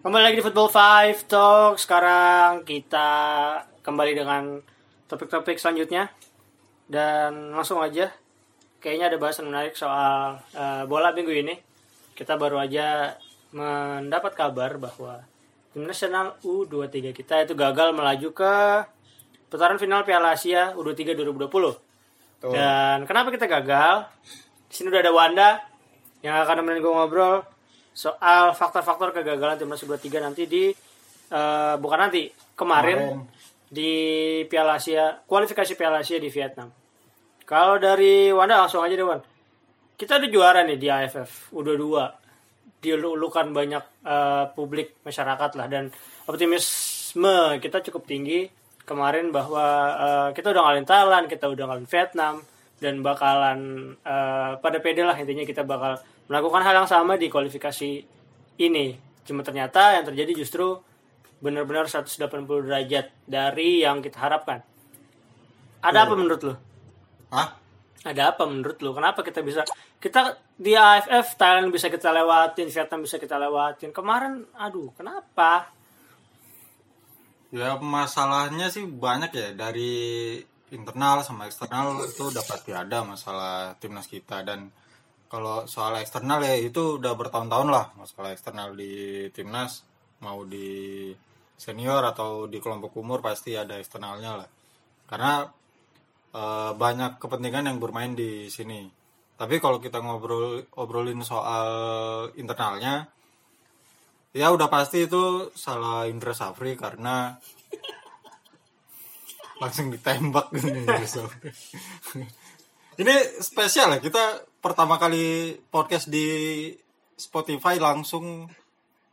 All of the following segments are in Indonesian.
Kembali lagi di Football Five Talk. Sekarang kita kembali dengan topik-topik selanjutnya. Dan langsung aja. Kayaknya ada bahasan menarik soal eh, bola minggu ini. Kita baru aja mendapat kabar bahwa tim nasional U23 kita itu gagal melaju ke putaran final Piala Asia U23 2020. Tuh. Dan kenapa kita gagal? Di sini udah ada Wanda yang akan nemenin gue ngobrol soal faktor-faktor kegagalan timnas U23 nanti di eh, bukan nanti kemarin, Kemarin. di Piala Asia kualifikasi Piala Asia di Vietnam. Kalau dari Wanda langsung aja deh Wan. Kita udah juara nih di AFF U22. Dilulukan banyak eh, publik masyarakat lah dan optimisme kita cukup tinggi kemarin bahwa eh, kita udah ngalahin Thailand, kita udah ngalahin Vietnam dan bakalan eh, pada pede lah intinya kita bakal melakukan hal yang sama di kualifikasi ini. Cuma ternyata yang terjadi justru benar-benar 180 derajat dari yang kita harapkan. Ada apa menurut lo? Hah? Ada apa menurut lo? Kenapa kita bisa kita di AFF Thailand bisa kita lewatin, Vietnam bisa kita lewatin. Kemarin aduh, kenapa? Ya masalahnya sih banyak ya dari internal sama eksternal itu dapat ada masalah timnas kita dan kalau soal eksternal ya itu udah bertahun-tahun lah. Masalah eksternal di timnas mau di senior atau di kelompok umur pasti ada eksternalnya lah. Karena eh, banyak kepentingan yang bermain di sini. Tapi kalau kita ngobrol obrolin soal internalnya ya udah pasti itu salah Indra Safri karena langsung ditembak ini spesial ya kita pertama kali podcast di Spotify langsung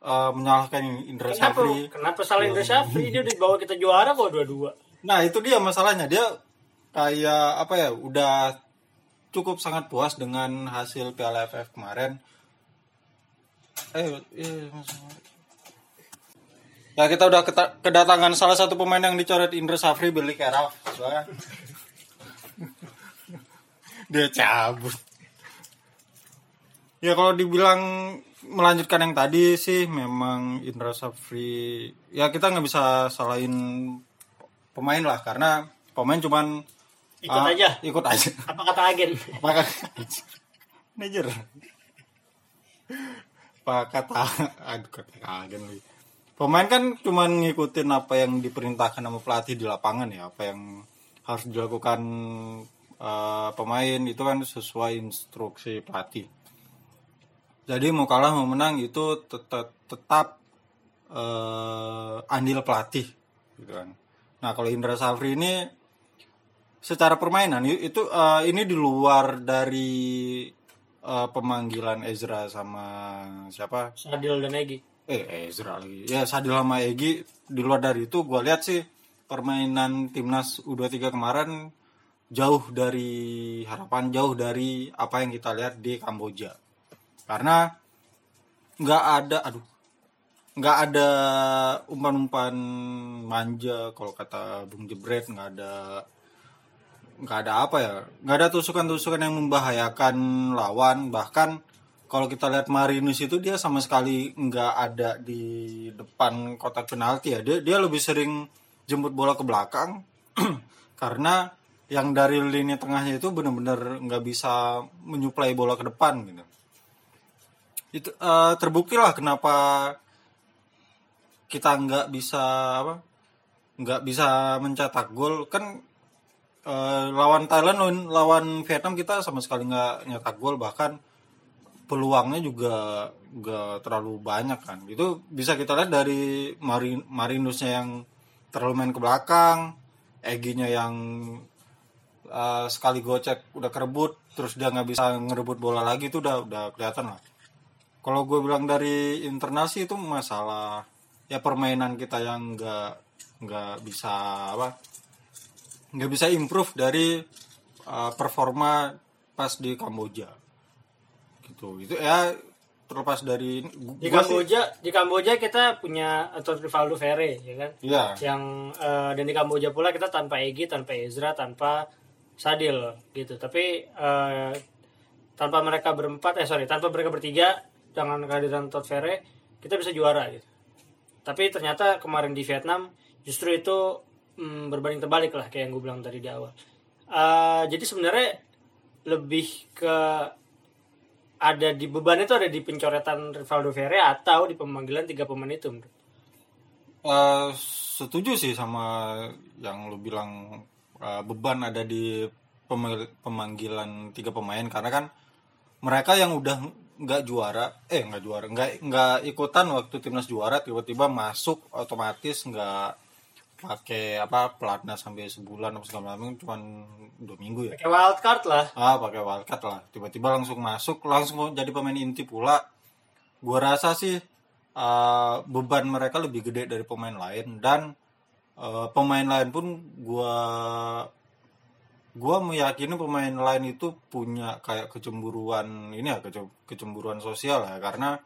eh, menyalahkan Indra Kenapa? Safri Kenapa salah Indra Syafri? Dia udah bawa kita juara kok dua-dua. nah itu dia masalahnya dia kayak apa ya udah cukup sangat puas dengan hasil Piala AFF kemarin eh iya. Ya kita udah kedatangan salah satu pemain yang dicoret Indra Safri Billy Keraf. Dia cabut. Ya kalau dibilang melanjutkan yang tadi sih memang Indra Safri ya kita nggak bisa salahin pemain lah karena pemain cuman Ikut ah, aja. ikut aja Apa kata agen? apa kata manajer apa kata aduh kata agen lagi. pemain kan cuman ngikutin apa yang diperintahkan sama pelatih di lapangan ya apa yang harus dilakukan eh, pemain itu kan sesuai instruksi pelatih jadi mau kalah mau menang itu tetap tetap eh, andil pelatih gitu kan. Nah kalau Indra Safri ini secara permainan itu eh, ini di luar dari eh, pemanggilan Ezra sama siapa? Sadil dan Egi. eh Ezra lagi. Ya Sadil sama Egi di luar dari itu gue lihat sih permainan timnas U23 kemarin jauh dari harapan jauh dari apa yang kita lihat di Kamboja karena nggak ada aduh nggak ada umpan-umpan manja kalau kata Bung Jebret nggak ada nggak ada apa ya nggak ada tusukan-tusukan yang membahayakan lawan. Bahkan kalau kita lihat Marinus itu dia sama sekali nggak ada di depan kotak penalti ya. Dia dia lebih sering jemput bola ke belakang karena yang dari lini tengahnya itu benar-benar nggak bisa menyuplai bola ke depan gitu itu eh, terbukti lah kenapa kita nggak bisa apa nggak bisa mencetak gol. Kan eh, lawan Thailand lawan, Vietnam kita sama sekali nggak nyetak gol. Bahkan peluangnya juga nggak terlalu banyak kan. Itu bisa kita lihat dari Marin, Marinusnya yang terlalu main ke belakang Eginya yang eh, sekali gocek udah kerebut terus dia nggak bisa ngerebut bola lagi itu udah udah kelihatan lah kalau gue bilang dari internal sih itu masalah ya permainan kita yang nggak nggak bisa apa nggak bisa improve dari uh, performa pas di Kamboja gitu itu ya terlepas dari Di gua sih- Kamboja, di Kamboja kita punya Anton Rivaldo Ferre, ya kan? Iya. Yang eh, dan di Kamboja pula kita tanpa Egi, tanpa Ezra, tanpa Sadil gitu. Tapi eh, tanpa mereka berempat, eh sorry, tanpa mereka bertiga dengan kehadiran Todd Ferre, kita bisa juara gitu. tapi ternyata kemarin di Vietnam justru itu mm, berbanding terbalik lah kayak yang gue bilang tadi di awal. Uh, jadi sebenarnya lebih ke ada di beban itu ada di pencoretan Rivaldo Ferreira atau di pemanggilan tiga pemain itu Eh, setuju sih sama yang lu bilang eh, beban ada di pemang- pemanggilan tiga pemain. Karena kan mereka yang udah nggak juara eh nggak juara nggak nggak ikutan waktu timnas juara tiba-tiba masuk otomatis nggak pakai apa pelatnas sampai sebulan atau segala macam cuman dua minggu ya. Kayak wild card lah. Ah pakai wildcard lah. Tiba-tiba langsung masuk langsung jadi pemain inti pula. Gua rasa sih uh, beban mereka lebih gede dari pemain lain dan uh, pemain lain pun gua gua meyakini pemain lain itu punya kayak kecemburuan ini ya kece- kecemburuan sosial ya karena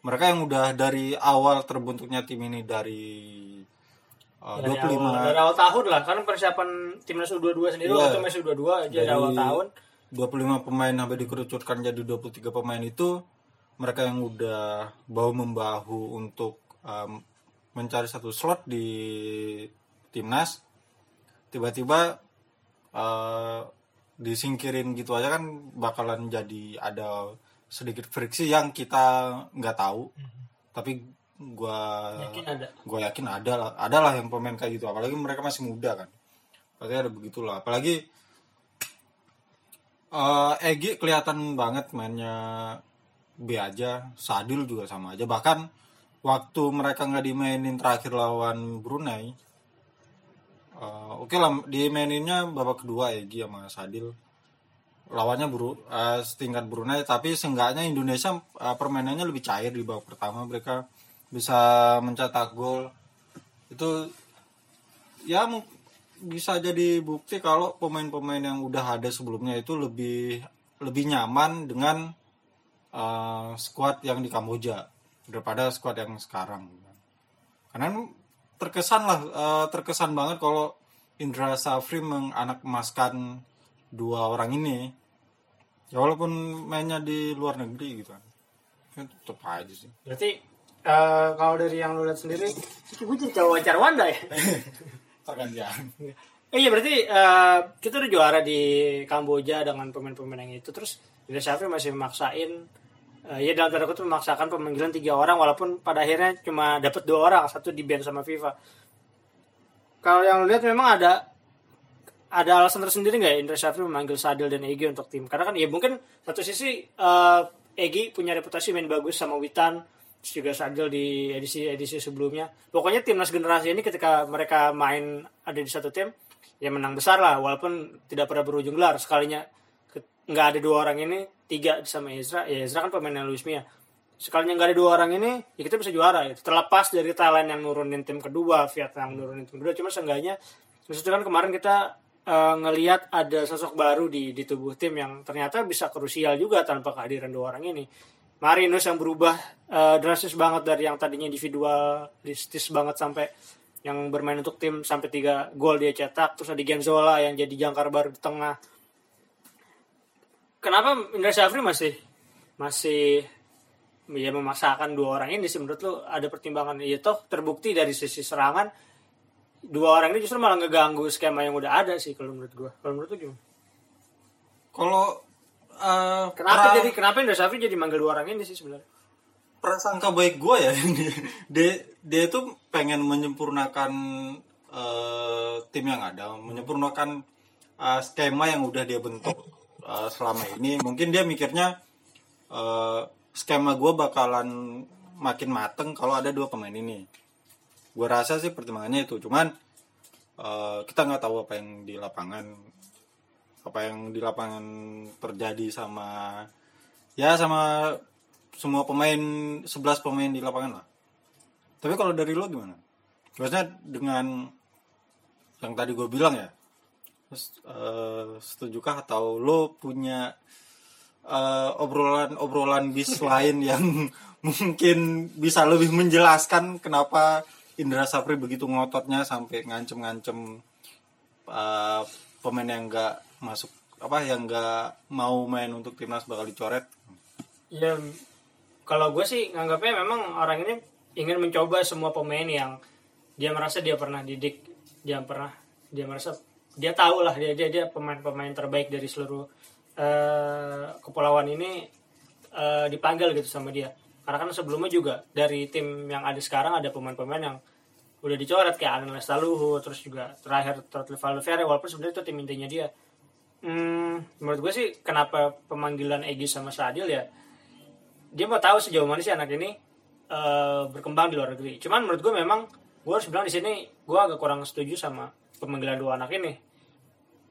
mereka yang udah dari awal terbentuknya tim ini dari uh, dari 25 awal, dari awal tahun lah karena persiapan timnas U22 sendiri Iya. waktu masih U22 aja dari awal tahun 25 pemain sampai dikerucutkan jadi 23 pemain itu mereka yang udah bahu membahu untuk um, mencari satu slot di timnas tiba-tiba uh, disingkirin gitu aja kan bakalan jadi ada sedikit friksi yang kita nggak tahu. Tapi gua yakin ada. gue yakin ada lah ada lah yang pemain kayak gitu. Apalagi mereka masih muda kan. Pasti ada begitulah. Apalagi eh Egi kelihatan banget mainnya B aja Sadil juga sama aja. Bahkan waktu mereka nggak dimainin terakhir lawan Brunei eh, oke lah dimaininnya babak kedua Egi sama Sadil. Lawannya Bru, eh, setingkat Brunei tapi seenggaknya Indonesia eh, permainannya lebih cair di babak pertama. Mereka bisa mencetak gol. Itu ya bisa jadi bukti kalau pemain-pemain yang udah ada sebelumnya itu lebih lebih nyaman dengan eh, skuad yang di Kamboja daripada skuad yang sekarang. Karena terkesan lah eh, terkesan banget kalau Indra Safri menganak emaskan dua orang ini. Ya walaupun mainnya di luar negeri gitu kan. Ya, tetep aja sih. Berarti eh, kalau dari yang lu lihat sendiri gue jadi wawancara Wanda ya? Pergantian. Eh, iya berarti eh, kita udah juara di Kamboja dengan pemain-pemain yang itu. Terus Indra Syafri masih memaksain eh, ya dalam tanda kutip memaksakan pemanggilan tiga orang walaupun pada akhirnya cuma dapat dua orang satu di ban sama FIFA kalau yang lihat memang ada ada alasan tersendiri nggak ya Indra Syafri memanggil Sadil dan Egi untuk tim? Karena kan ya mungkin satu sisi eh, Egi punya reputasi main bagus sama Witan terus juga Sadil di edisi edisi sebelumnya. Pokoknya timnas generasi ini ketika mereka main ada di satu tim ya menang besar lah walaupun tidak pernah berujung gelar. Sekalinya nggak ada dua orang ini tiga sama Ezra. Ya Ezra kan pemainnya Luis Mia sekalinya nggak ada dua orang ini ya kita bisa juara gitu. terlepas dari Thailand yang nurunin tim kedua Vietnam yang nurunin tim kedua cuma seenggaknya maksudnya kan kemarin kita eh, ngelihat ada sosok baru di di tubuh tim yang ternyata bisa krusial juga tanpa kehadiran dua orang ini. Marinus yang berubah eh, drastis banget dari yang tadinya individualistis banget sampai yang bermain untuk tim sampai tiga gol dia cetak. Terus ada Genzola yang jadi jangkar baru di tengah kenapa Indra Syafri masih masih ya memaksakan dua orang ini sih? Menurut lu ada pertimbangan? Ya toh terbukti dari sisi serangan dua orang ini justru malah ngeganggu skema yang udah ada sih kalau menurut gua. Kalau menurut lu gimana? Kalau eh, kenapa pra- jadi kenapa Indra Syafri jadi manggil dua orang ini sih sebenarnya? Prasangka baik gue ya ini. Dia dia itu pengen menyempurnakan eh, tim yang ada menyempurnakan eh, skema yang udah dia bentuk eh, selama ini mungkin dia mikirnya eh, skema gue bakalan makin mateng kalau ada dua pemain ini gue rasa sih pertimbangannya itu cuman eh, kita nggak tahu apa yang di lapangan apa yang di lapangan terjadi sama ya sama semua pemain 11 pemain di lapangan lah. Tapi kalau dari lo gimana? Maksudnya dengan yang tadi gue bilang ya, eh, setujukah atau lo punya eh, obrolan-obrolan bis lain yang mungkin bisa lebih menjelaskan kenapa Indra Sapri begitu ngototnya sampai ngancem-ngancem eh, pemain yang nggak masuk apa yang nggak mau main untuk timnas bakal dicoret? Ya kalau gue sih nganggapnya memang orang ini ingin mencoba semua pemain yang dia merasa dia pernah didik dia pernah dia merasa dia tahu lah dia dia dia pemain-pemain terbaik dari seluruh eh, kepulauan ini eh, dipanggil gitu sama dia. Karena kan sebelumnya juga dari tim yang ada sekarang ada pemain-pemain yang udah dicoret kayak Alan Lestaluhu terus juga terakhir Todd Valverde walaupun sebenarnya itu tim intinya dia. Hmm, menurut gue sih kenapa pemanggilan Egi sama Sadil ya dia mau tahu sejauh mana sih anak ini eh, berkembang di luar negeri. Cuman menurut gue memang gue harus bilang di sini gue agak kurang setuju sama pemanggilan dua anak ini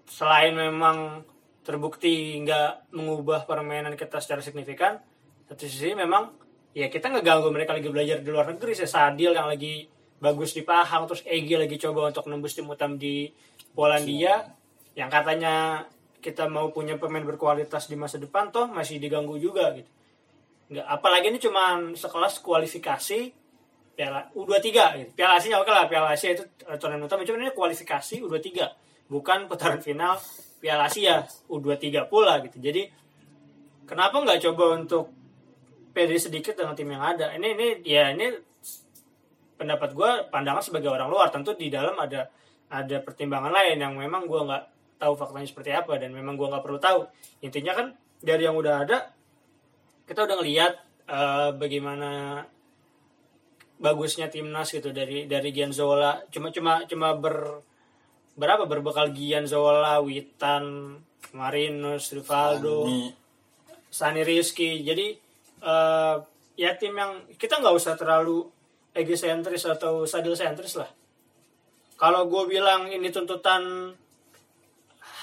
selain memang terbukti nggak mengubah permainan kita secara signifikan satu sisi memang ya kita nggak ganggu mereka lagi belajar di luar negeri saya Sadil yang lagi bagus di Pahang terus Egi lagi coba untuk nembus tim utam di Polandia yang katanya kita mau punya pemain berkualitas di masa depan toh masih diganggu juga gitu nggak apalagi ini cuma sekelas kualifikasi Piala U23 gitu. Piala Asia oke lah Piala Asia itu eh, turnamen utama cuma ini kualifikasi U23 bukan putaran final Piala Asia U23 pula gitu. Jadi kenapa nggak coba untuk pede sedikit dengan tim yang ada? Ini ini ya ini pendapat gue pandangan sebagai orang luar. Tentu di dalam ada ada pertimbangan lain yang memang gue nggak tahu faktanya seperti apa dan memang gue nggak perlu tahu. Intinya kan dari yang udah ada kita udah ngelihat eh, bagaimana bagusnya timnas gitu dari dari Gianzola cuma cuma cuma ber berapa berbekal Gianzola, Witan, Marinus, Rivaldo, Sani Rizky. Jadi eh, ya tim yang kita nggak usah terlalu egosentris atau sadil sentris lah. Kalau gue bilang ini tuntutan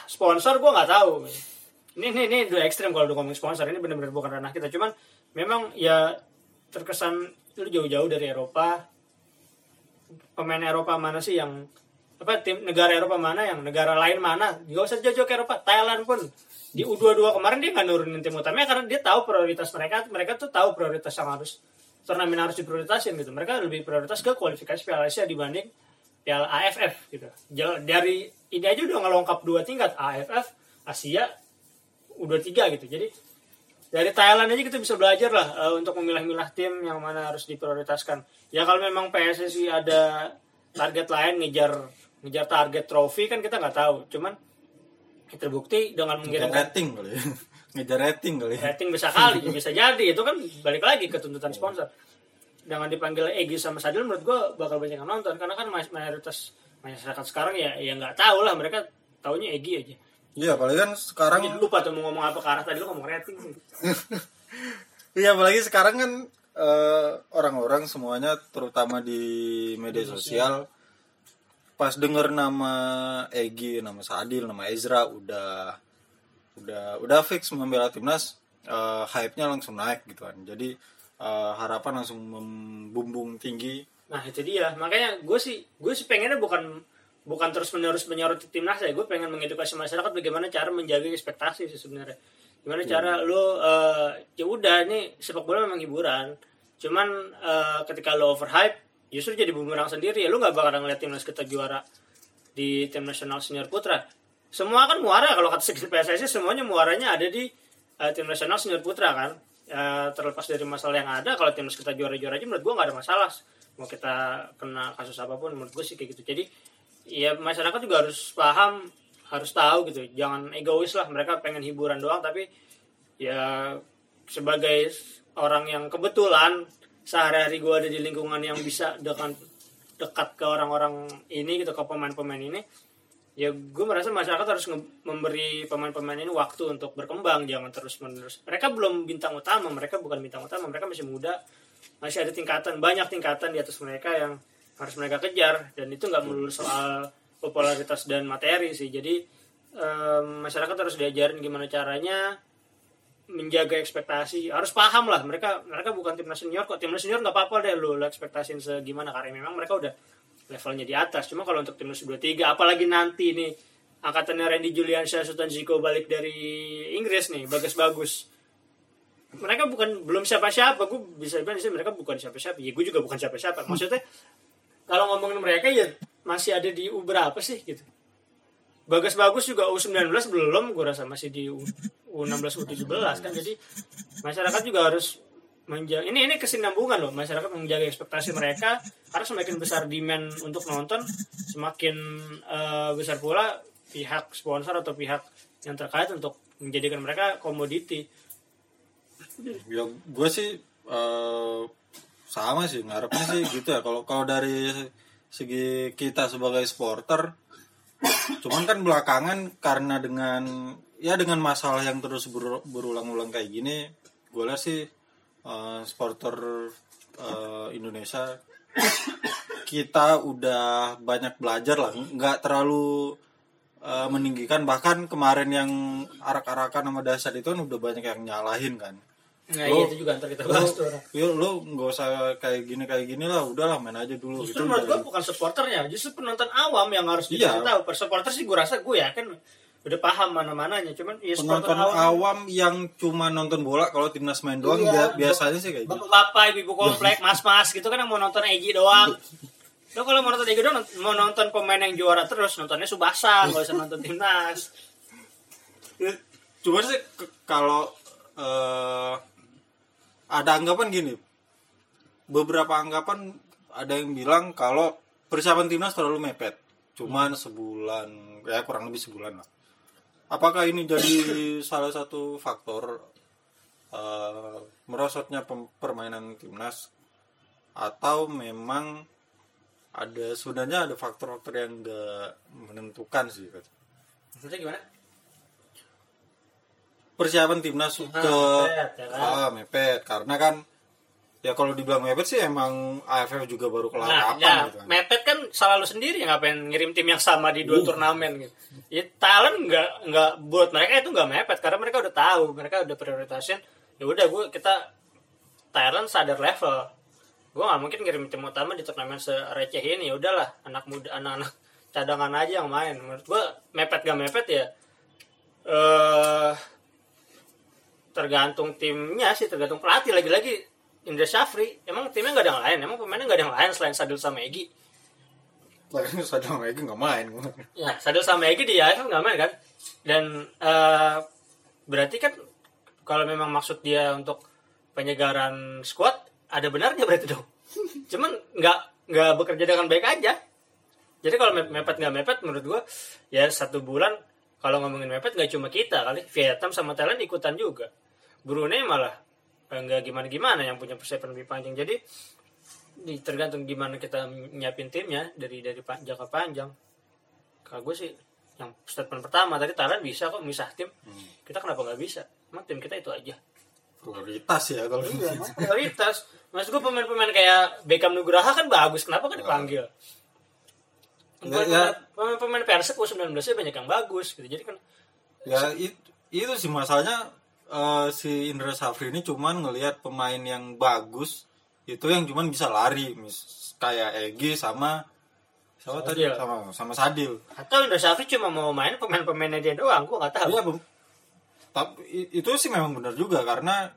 sponsor, gue nggak tahu. Ini ini ini udah ekstrim kalau udah ngomong sponsor. Ini benar-benar bukan ranah kita. Cuman memang ya terkesan lu jauh-jauh dari Eropa. Pemain Eropa mana sih yang apa tim negara Eropa mana yang negara lain mana? Gak usah jauh-jauh ke Eropa Thailand pun. Di U22 kemarin dia nggak nurunin tim utamanya karena dia tahu prioritas mereka mereka tuh tahu prioritas yang harus turnamen harus diprioritasin gitu. Mereka lebih prioritas ke kualifikasi Piala Asia dibanding Piala AFF gitu. Dari ini aja udah ngelongkap dua tingkat AFF Asia U23 gitu. Jadi dari Thailand aja kita bisa belajar lah eh, untuk memilah-milah tim yang mana harus diprioritaskan. Ya kalau memang PSSI ada target lain ngejar ngejar target trofi kan kita nggak tahu. Cuman terbukti dengan ngejar mengirimkan rating kali ya. ngejar rating kali ya. rating bisa kali bisa jadi. Itu kan balik lagi ke tuntutan sponsor. Dengan dipanggil Egy sama Sadil menurut gue bakal banyak yang nonton. Karena kan may- mayoritas masyarakat sekarang ya ya nggak tahu lah. Mereka taunya Egy aja. Iya, apalagi kan sekarang Jadi lupa tuh mau ngomong apa ke arah tadi lu ngomong rating. Sih Iya, apalagi sekarang kan eh, orang-orang semuanya terutama di media sosial pas denger nama Egi, nama Sadil, nama Ezra udah udah udah fix membela timnas, eh, hype-nya langsung naik gitu kan. Jadi eh, harapan langsung membumbung tinggi. Nah itu dia, makanya gue sih gue sih pengennya bukan bukan terus menerus menyoroti timnas ya, gue pengen mengedukasi masyarakat bagaimana cara menjaga ekspektasi sih sebenarnya. Gimana cara lu eh, ya udah ini sepak bola memang hiburan, cuman eh, ketika lu overhype justru jadi bumerang sendiri. Ya lu nggak bakal ngeliat timnas kita juara di tim nasional senior putra. Semua kan muara. Kalau kata seksi PSSI semuanya muaranya ada di eh, tim nasional senior putra kan. Eh, terlepas dari masalah yang ada kalau timnas kita juara-juara aja menurut gue nggak ada masalah. Mau kita kena kasus apa pun menurut gue sih kayak gitu. Jadi ya masyarakat juga harus paham harus tahu gitu. Jangan egois lah. Mereka pengen hiburan doang tapi ya sebagai orang yang kebetulan sehari-hari gue ada di lingkungan yang bisa dengan dekat ke orang-orang ini gitu ke pemain-pemain ini ya gue merasa masyarakat harus memberi pemain-pemain ini waktu untuk berkembang jangan terus menerus mereka belum bintang utama mereka bukan bintang utama mereka masih muda masih ada tingkatan banyak tingkatan di atas mereka yang harus mereka kejar dan itu nggak melulu soal popularitas dan materi sih. Jadi em, masyarakat harus diajarin gimana caranya menjaga ekspektasi. Harus paham lah mereka mereka bukan timnas senior kok. Timnas senior nggak apa-apa deh lu lu ekspektasin segimana karena memang mereka udah levelnya di atas. Cuma kalau untuk timnas 23 apalagi nanti nih angkatannya Randy Juliansyah Sultan Ziko balik dari Inggris nih bagus-bagus. Mereka bukan belum siapa-siapa. Gue bisa bilang sini mereka bukan siapa-siapa. Ya gue juga bukan siapa-siapa. Maksudnya kalau ngomongin mereka ya masih ada di U berapa sih gitu bagus-bagus juga U19 belum gue rasa masih di U, U16 U17 kan. Jadi masyarakat juga harus menjaga ini ini kesinambungan loh. Masyarakat menjaga ekspektasi mereka karena semakin besar demand untuk nonton semakin eh, besar pula pihak sponsor atau pihak yang terkait untuk menjadikan mereka komoditi. Ya gue sih eh, sama sih ngarepnya sih gitu ya. Kalau kalau dari segi kita sebagai supporter cuman kan belakangan karena dengan ya dengan masalah yang terus ber- berulang-ulang kayak gini gue lihat sih eh, supporter eh, Indonesia kita udah banyak belajar lah. Nggak terlalu eh, meninggikan. Bahkan kemarin yang arak-arakan sama dasar itu kan udah banyak yang nyalahin kan nah Lo- iya itu juga ntar kita bahas tuh. Yuk lu nggak usah kayak gini kayak gini lah, udahlah main aja dulu. justru Itu menurut gue bukan supporternya justru penonton awam yang harus Iya. tahu per supporter sih gue rasa gue yakin udah paham mana mananya cuman ya penonton awam awam yang cuma nonton bola kalau timnas main doang Iya. bia- biasanya sih kayak gitu. bapak-bapak ibu komplek mas-mas gitu kan yang mau nonton Egi doang lo kalau mau nonton Egi doang mau nonton pemain yang juara terus nontonnya Subasa nggak usah nonton timnas Cuma sih kalau eh, ada anggapan gini, beberapa anggapan ada yang bilang kalau persiapan timnas terlalu mepet, cuman sebulan, ya kurang lebih sebulan lah. Apakah ini jadi salah satu faktor eh, merosotnya permainan timnas? Atau memang ada sebenarnya ada faktor-faktor yang enggak menentukan sih maksudnya gimana persiapan timnas ke mepet, ya kan? ah, mepet karena kan ya kalau dibilang mepet sih emang AFF juga baru kelar Nah, kapan ya, gitu kan. mepet kan selalu sendiri ngapain ngirim tim yang sama di dua turnamen gitu. Ya talent nggak nggak buat mereka itu nggak mepet karena mereka udah tahu, mereka udah prioritasin. Ya udah gue kita talent sadar level. Gue nggak mungkin ngirim tim utama di turnamen sereceh ini. Ya udahlah, anak muda, anak-anak cadangan aja yang main. Menurut gue mepet gak mepet ya. Eh tergantung timnya sih, tergantung pelatih lagi-lagi. Indra Syafri, emang timnya nggak ada yang lain, emang pemainnya nggak ada yang lain selain Sadil sama Egi. Lagi sadar mereka nggak main. Ya, Sadil sama Egi di AFF nggak main kan? Dan eh, berarti kan kalau memang maksud dia untuk penyegaran squad, ada benarnya berarti dong. Cuman nggak nggak bekerja dengan baik aja. Jadi kalau mep- mepet nggak mepet, menurut gua ya satu bulan kalau ngomongin mepet nggak cuma kita kali, Vietnam sama Thailand ikutan juga. Brunei malah eh, nggak gimana-gimana yang punya persiapan lebih panjang. Jadi di tergantung gimana kita nyiapin timnya dari dari jangka panjang. Kalau gue sih yang statement pertama tadi Thailand bisa kok misah tim. Kita kenapa nggak bisa? Emang tim kita itu aja. Prioritas ya kalau Iya, prioritas. Maksud gue pemain-pemain kayak Beckham Nugraha kan bagus, kenapa kan dipanggil? Ya, ya. Pemain-pemain Persib U19 nya banyak yang bagus gitu. Jadi kan ya it- itu sih masalahnya eh, si Indra Safri ini cuman ngelihat pemain yang bagus itu yang cuman bisa lari mis kayak Egi sama sama tadi Sadil. sama sama Sadil atau Indra Safri cuma mau main pemain-pemainnya dia doang, gue nggak tahu. Iya, Bum. Tapi itu sih memang benar juga karena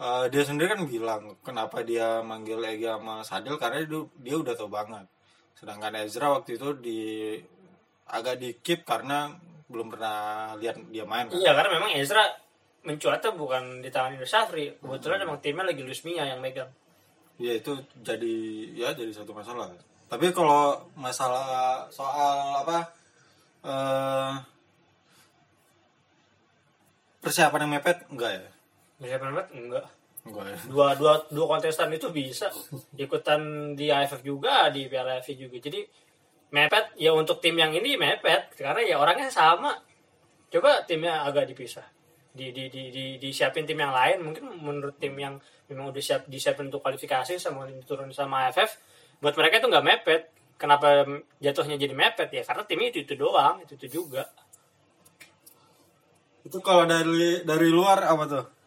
eh, dia sendiri kan bilang kenapa dia manggil Egi sama Sadil karena dia, dia udah tahu banget. Sedangkan Ezra waktu itu di agak di keep karena belum pernah lihat dia main kan. Iya karena memang Ezra mencuatnya bukan di tangan Indra Safri. Kebetulan emang timnya lagi Luis Mia yang megang. Iya itu jadi ya jadi satu masalah. Tapi kalau masalah soal apa eh persiapan yang mepet enggak ya? Bisa banget? Enggak. Dua, dua, dua kontestan itu bisa. Ikutan di AFF juga, di Piala AFF juga. Jadi mepet. Ya untuk tim yang ini mepet. Karena ya orangnya sama. Coba timnya agak dipisah. Di, di, di, di, disiapin tim yang lain. Mungkin menurut tim yang memang udah siap disiapin untuk kualifikasi sama diturun sama AFF buat mereka itu nggak mepet. Kenapa jatuhnya jadi mepet? Ya karena timnya itu itu doang. Itu itu juga. Itu kalau dari dari luar apa tuh?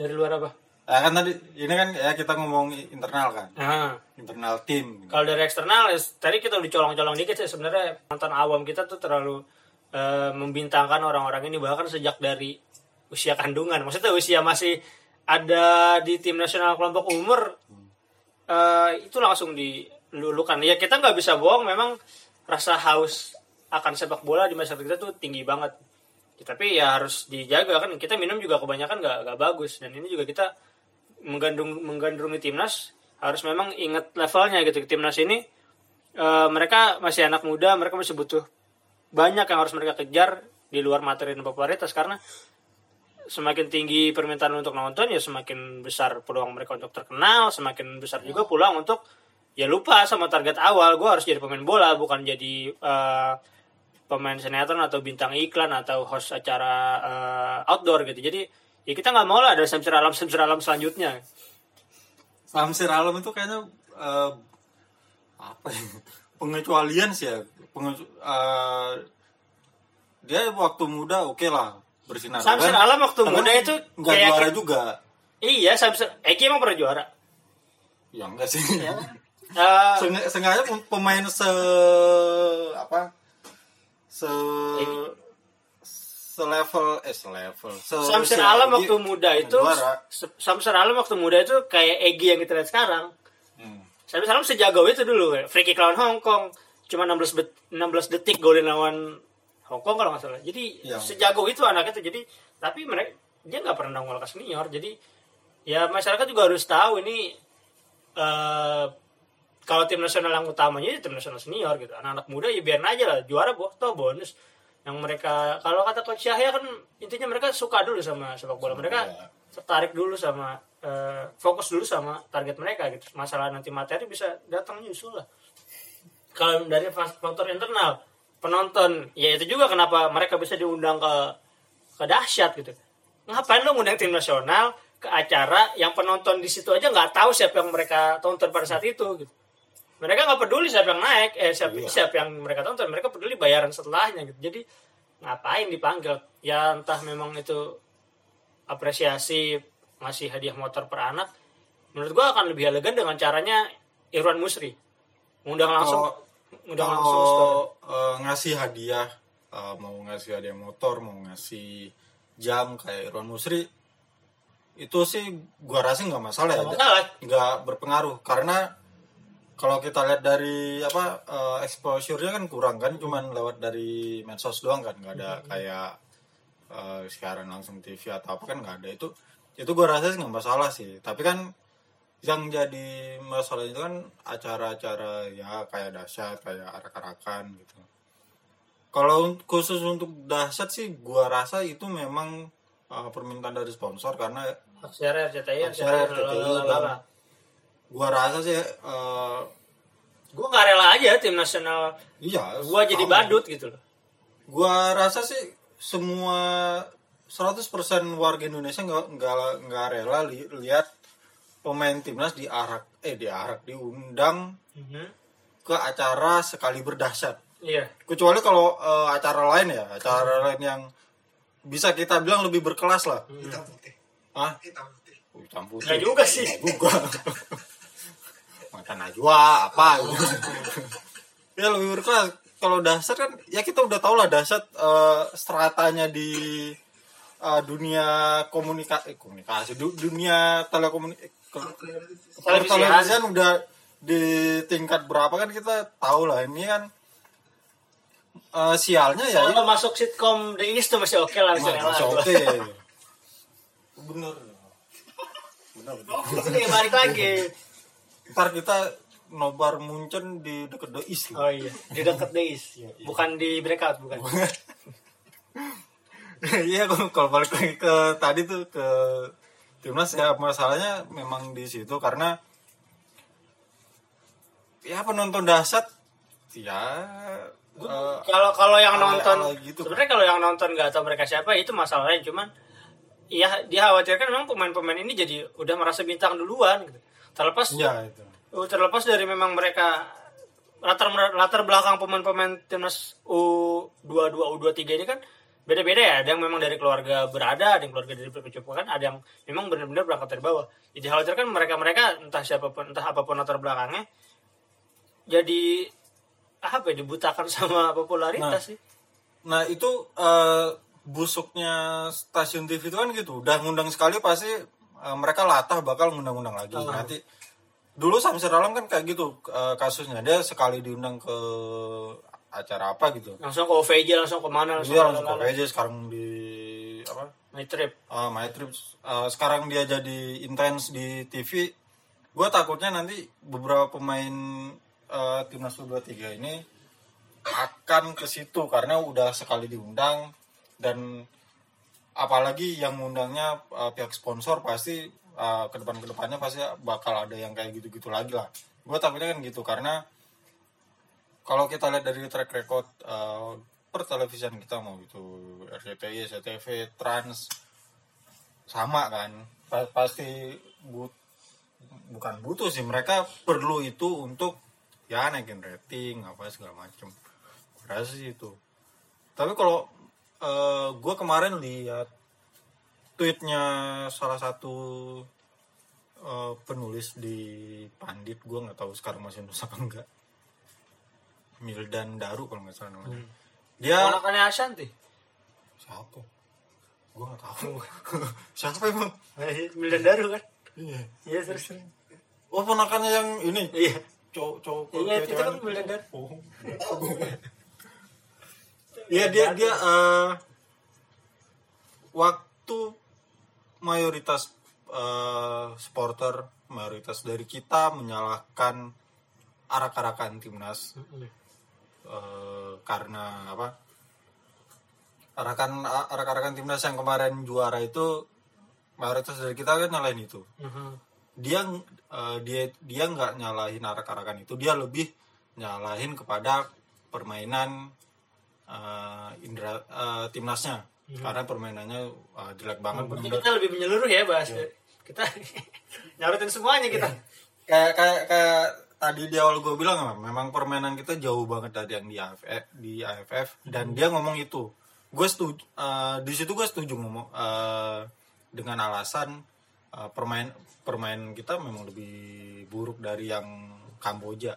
dari luar apa Ya kan tadi ini kan ya kita ngomong internal kan, nah internal tim. Kalau dari eksternal, ya, tadi kita udah colong-colong dikit sih sebenarnya nonton awam kita tuh terlalu eh, membintangkan orang-orang ini bahkan sejak dari usia kandungan. Maksudnya usia masih ada di tim nasional kelompok umur eh, itu langsung dilulukan. Ya kita nggak bisa bohong, memang rasa haus akan sepak bola di masyarakat kita tuh tinggi banget. Ya, tapi ya harus dijaga kan kita minum juga kebanyakan nggak nggak bagus dan ini juga kita menggandung menggandrungi timnas harus memang ingat levelnya gitu. Timnas ini eh, mereka masih anak muda mereka masih butuh banyak yang harus mereka kejar di luar materi dan popularitas. Karena semakin tinggi permintaan untuk nonton ya semakin besar peluang mereka untuk terkenal semakin besar juga peluang untuk ya lupa sama target awal gue harus jadi pemain bola bukan jadi eh, pemain sinetron atau bintang iklan atau host acara eh, outdoor gitu. Jadi ya kita nggak mau lah ada samsir alam samsir alam selanjutnya Samsir Alam itu kayaknya eh, apa ya? Pengecualian sih ya. Pengecu- eh, dia waktu muda oke lah bersinar. Samsir Kan- Alam waktu tapi muda itu nggak kayak- juara juga. iya samsir Eki emang pernah juara Ya enggak sih. Eh, Seng- Sengaja pem- pemain se apa se selevel eh selevel se Samsir Alam waktu muda itu juara. Samsir Alam waktu muda itu kayak Egi yang kita lihat sekarang Hmm. Samsir Alam sejago itu dulu ya. free kick lawan Hong Kong cuma 16 bet- 16 detik golin lawan Hong Kong kalau nggak salah jadi Iya. sejago itu anak itu jadi tapi mereka dia nggak pernah nongol ke senior jadi ya masyarakat juga harus tahu ini eh kalau tim nasional yang utamanya ya tim nasional senior gitu anak-anak muda ya biarin aja lah juara boh toh bonus yang mereka kalau kata coach Yahya kan intinya mereka suka dulu sama sepak bola. Mereka tertarik dulu sama eh, fokus dulu sama target mereka gitu. Masalah nanti materi bisa datang nyusul lah. Kalau dari fak- faktor internal penonton ya itu juga kenapa mereka bisa diundang ke ke dahsyat gitu. Ngapain lo ngundang tim nasional ke acara yang penonton di situ aja nggak tahu siapa yang mereka tonton pada saat itu gitu mereka nggak peduli siapa yang naik eh siapa siapa yang mereka tonton mereka peduli bayaran setelahnya gitu. Jadi ngapain dipanggil? Ya entah memang itu apresiasi ngasih hadiah motor per anak. Menurut gua akan lebih elegan dengan caranya Irwan Musri. Ngundang langsung Kalau- ngundang langsung eh, ngasih hadiah eh, mau ngasih hadiah motor mau ngasih jam kayak Irwan Musri itu sih gua rasa nggak masalah ya. Masalah. nggak berpengaruh. Karena kalau kita lihat dari apa eh, exposure-nya kan kurang kan cuman lewat dari medsos doang kan nggak ada kayak eh, siaran langsung TV atau apa kan nggak ada. Itu itu gua rasa nggak masalah sih. Tapi kan yang jadi masalah itu kan acara-acara ya kayak dahsyat kayak arak-arakan gitu. Kalau khusus untuk dahsyat sih gua rasa itu memang uh, permintaan dari sponsor karena Hak siaran RCTI, Hak siaran RCTI, gua rasa sih uh, Gue nggak rela aja tim nasional. Iya gue jadi sama. badut gitu loh. gua rasa sih semua 100% warga Indonesia nggak nggak nggak rela li- lihat pemain timnas diarak eh diarak diundang ke acara sekali berdahsyat Iya. kecuali kalau eh, acara lain ya acara lain yang bisa kita bilang lebih berkelas lah. Hitam putih. Ah hitam putih. Hitam putih. Nggak juga sih. Juga makan najwa apa gitu. ya lebih berkelas kalau dahsyat kan ya kita udah tau lah dahsyat eh, stratanya di eh, dunia komunikasi komunikasi du- dunia telekomunikasi Televisian. televisian udah di tingkat berapa kan kita tahu lah ini kan eh, sialnya ya Kalau masuk sitkom The Is tuh masih oke lah. Masih masih masih rela. oke bener bener bener Oke, balik lagi. Ntar kita nobar muncen di deket The East loh. Oh iya, di dekat The Is. Bukan di breakout, bukan. Iya kalau kalau balik lagi ke tadi tuh ke timnas ya masalahnya memang di situ karena ya penonton dahsyat ya eh, Kalau kalau yang ala- nonton, ala gitu. sebenarnya kalau yang nonton nggak tahu mereka siapa itu masalahnya. Cuman ya dikhawatirkan memang pemain-pemain ini jadi udah merasa bintang duluan. Gitu. Terlepas ya itu Oh, terlepas dari memang mereka latar latar belakang pemain-pemain timnas U22 U23 ini kan beda-beda ya. Ada yang memang dari keluarga berada, ada yang keluarga dari percubukan, ada yang memang benar-benar berangkat dari bawah. Jadi khawatirkan mereka-mereka entah siapa pun entah apa pun latar belakangnya jadi apa ya dibutakan sama popularitas Nah. sih. Nah itu eh, busuknya stasiun TV itu kan gitu. Udah ngundang sekali pasti eh, mereka latah bakal ngundang-undang lagi. Oh. Nanti dulu Samsir Alam kan kayak gitu eh, kasusnya. Dia sekali diundang ke acara apa gitu. Langsung ke OVJ, langsung ke mana, langsung Dia ke langsung ke. PJ sekarang di apa My trip. uh, My Trip uh, sekarang dia jadi intens di TV gue takutnya nanti beberapa pemain uh, timnas U23 ini akan ke situ karena udah sekali diundang dan apalagi yang ngundangnya uh, pihak sponsor pasti uh, ke depan ke depannya pasti bakal ada yang kayak gitu-gitu lagi lah. Gue takutnya kan gitu karena kalau kita lihat dari track record uh, pertelevisian kita mau itu RCTI, SCTV, Trans sama kan. Pa- pasti but bukan butuh sih mereka perlu itu untuk ya naikin rating apa segala macem. Rasa sih itu. Tapi kalau gue kemarin lihat tweetnya salah satu eh, penulis di Pandit gue nggak tahu sekarang masih nulis apa enggak Mildan Daru kalau nggak salah namanya dia Ponakannya Ashanti. siapa gue nggak tahu siapa emang Mildan Daru kan? iya Iya terus. oh ponakannya yang ini Iya. cowok cowok Iya, itu kan Mildan Daru. Oh. Iya dia dia eh, waktu mayoritas eh, supporter mayoritas dari kita menyalahkan arak-arakan timnas. Eh, karena apa? Arakan arak-arakan timnas yang kemarin juara itu mayoritas dari kita kan nyalain itu. Mhm. dia eh, dia dia nggak nyalahin arak-arakan itu. Dia lebih nyalahin kepada permainan eh, indra eh, timnasnya. Karena permainannya eh, jelek banget bener-bener kita lebih menyeluruh ya bahas. Kita nyarutin semuanya kita. kayak kayak kayak tadi di awal gue bilang memang permainan kita jauh banget dari yang di AFF di AFF dan dia ngomong itu. Gue setuju eh, di situ gue setuju ngomong eh, dengan alasan eh, permain permainan kita memang lebih buruk dari yang Kamboja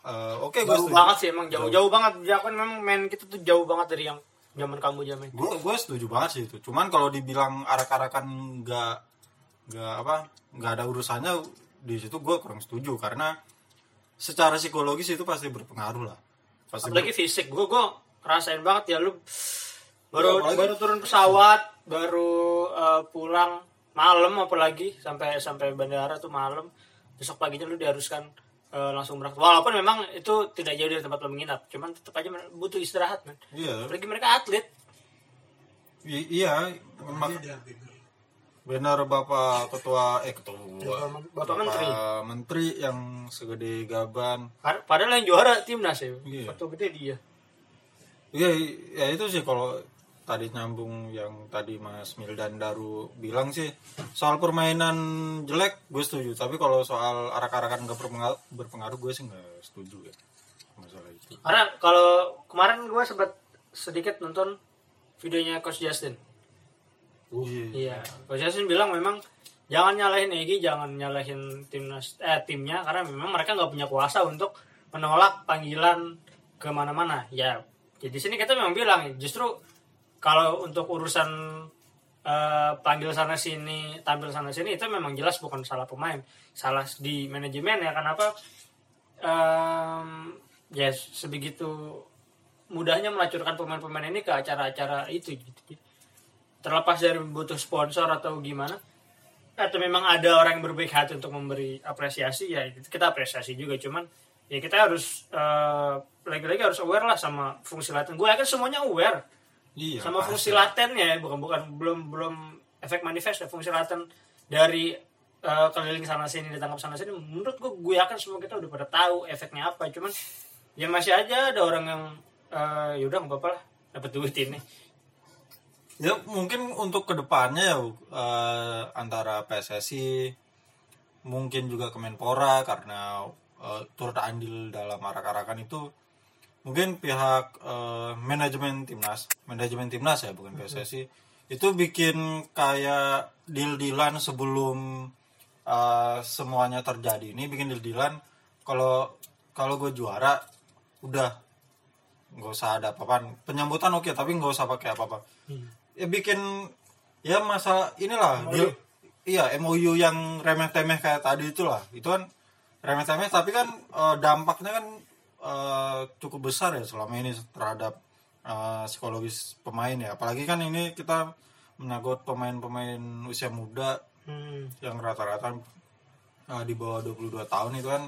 Eh, oke gue Jauh setuju banget sih emang jauh-jauh banget. Ya kan memang main kita tuh jauh banget dari yang zaman kamu main. gue gue setuju banget sih itu cuman kalau dibilang arak-arakan nggak nggak apa nggak ada urusannya di situ gue kurang setuju karena secara psikologis itu pasti berpengaruh lah pasti Apalagi fisik. Gue gue rasain banget ya lu baru apalagi- baru turun pesawat, baru eh, pulang malam apalagi sampai sampai bandara tuh malam. Besok paginya lu diharuskan eh, langsung berangkat. Walaupun memang itu tidak jauh dari tempat menginap, cuman tetap aja butuh istirahat man. iya Apalagi mereka atlet. I- iya memang benar bapak ketua eh ketua Bapak Menteri. menteri yang segede gaban Pad- Padahal yang juara timnas ya. Iya. Waktu gede dia. Iya, ya itu sih kalau tadi nyambung yang tadi Mas Mildan Daru bilang sih soal permainan jelek gue setuju tapi kalau soal arak-arakan gak berpengaruh, berpengaruh gue sih nggak setuju ya masalah itu Karena kalau kemarin gue sempat sedikit nonton videonya Coach Justin. Iya. Iya, Coach Justin bilang memang jangan nyalahin Egy, jangan nyalahin timnas eh timnya karena memang mereka nggak punya kuasa untuk menolak panggilan ke mana-mana. Ya, jadi di sini kita memang bilang justru kalau untuk urusan eh, panggil sana sini, tampil sana sini itu memang jelas bukan salah pemain, salah di manajemen ya. Kenapa? Em, ya sebegitu mudahnya melacurkan pemain-pemain ini ke acara-acara itu gitu terlepas dari butuh sponsor atau gimana atau memang ada orang yang berbaik hati untuk memberi apresiasi ya kita apresiasi juga cuman ya kita harus eh, lagi-lagi harus aware lah sama fungsi laten gue yakin semuanya aware iya sama pasti. fungsi latennya ya bukan bukan belum belum efek manifest ya fungsi laten dari eh, keliling sana sini ditangkap sana sini menurut gue gue yakin semua kita udah pada tahu efeknya apa cuman ya masih aja ada orang yang eh, yaudah nggak apa-apa lah dapat duit ini ya mungkin untuk ke depannya ya eh, antara PSSI mungkin juga Kemenpora karena eh, turut andil dalam arak-arakan itu mungkin pihak eh, manajemen timnas manajemen timnas ya bukan PSSI itu bikin kayak deal-dealan sebelum eh, semuanya terjadi. Ini bikin deal-dealan kalau kalau gue juara udah nggak usah ada apa-apa penyambutan oke tapi nggak usah pakai apa-apa. Ya bikin ya masa inilah deal- iya MOU yang remeh-temeh kayak tadi itulah. Itu kan remeh-temeh tapi kan eh, dampaknya kan eh, cukup besar ya selama ini terhadap eh, psikologis pemain ya apalagi kan ini kita menyangkut pemain-pemain usia muda Hmm. yang rata-rata uh, di bawah 22 tahun itu kan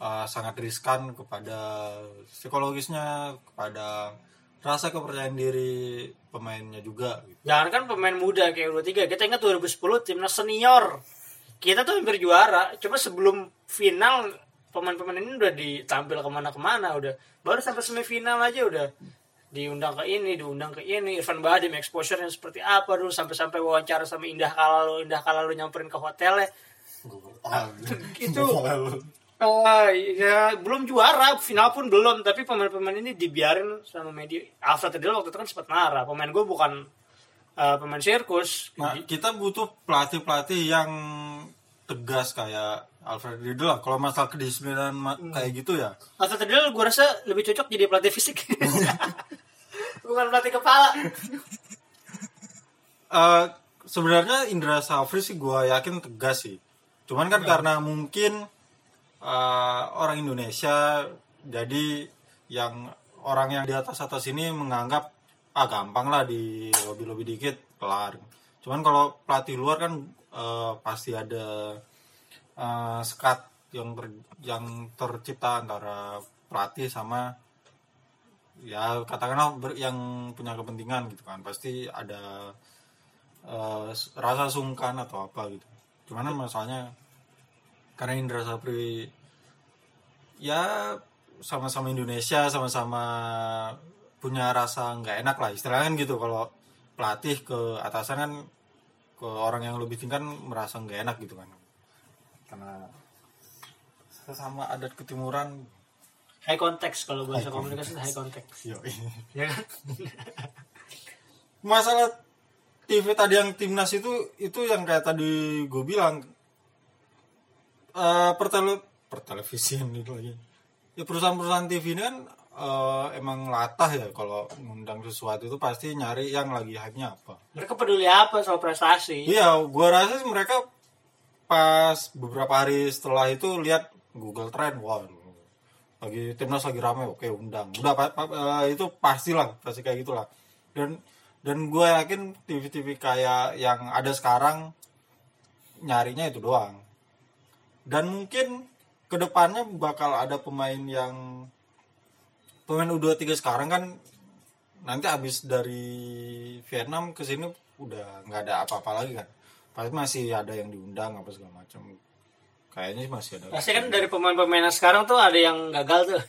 uh, sangat riskan kepada psikologisnya, kepada rasa kepercayaan diri pemainnya juga. gitu. Jangan kan pemain muda kayak U23. Kita ingat 2010 timnas senior. Kita tuh hampir juara. Cuma sebelum final pemain-pemain ini udah ditampil ke mana-kemana udah. Baru sampai semifinal aja udah diundang ke ini, diundang ke ini. Irfan Bahdim exposure-nya seperti apa dulu sampai-sampai wawancara sama Indah Kalalo, Indah Kalalo nyamperin ke hotelnya. Itu Ah, ya belum juara, final pun belum, tapi pemain-pemain ini dibiarin sama media. Alfred Riedel waktu itu kan sempat marah. Pemain gue bukan eh, pemain sirkus. Nah, kita butuh pelatih-pelatih yang tegas kayak Alfred Riedel lah. Kalau masalah kedisiplinan ma- kayak gitu ya. Alfred Riedel gue rasa lebih cocok jadi pelatih fisik. bukan pelatih kepala. Eh, sebenarnya Indra Safri sih gue yakin tegas sih. Cuman kan karena mungkin eh, orang Indonesia jadi yang orang yang di atas atas ini menganggap ah gampang lah di lobby lobby dikit kelar. Cuman kalau pelatih luar kan eh, pasti ada eh, sekat yang ter- yang tercipta antara pelatih sama ya katakanlah ber- yang punya kepentingan gitu kan. Pasti ada eh, rasa sungkan atau apa gitu. Cuman kan masalahnya karena Indra Sapri ya sama-sama Indonesia sama-sama punya rasa nggak enak lah istilahnya kan gitu. Kalau pelatih ke atasan kan ke orang yang lebih tinggi kan merasa nggak enak gitu kan karena sesama adat ketimuran. High context kalau bahasa komunikasi itu high context. yo Ya kan? masalah TV tadi yang timnas itu itu yang kayak tadi gue bilang. Eh pertele pertelevisian itu lagi. Ya perusahaan-perusahaan TV ini kan eh, emang latah ya. Kalau ngundang sesuatu itu pasti nyari yang lagi hype-nya apa. Mereka peduli apa soal prestasi? iya gue rasa mereka pas beberapa hari setelah itu lihat Google Trend wah lagi timnas lagi rame oke undang. Udah pa- pa- eh, itu pastilah pasti kayak gitulah. Dan dan gue yakin TV-TV kayak yang ada sekarang nyarinya itu doang. Dan mungkin ke depannya bakal ada pemain yang pemain U23 sekarang kan nanti habis dari Vietnam ke sini udah nggak ada apa-apa lagi kan pasti masih ada yang diundang apa segala macam kayaknya sih masih ada Pasti kan dari pemain-pemain yang sekarang tuh ada yang gagal tuh.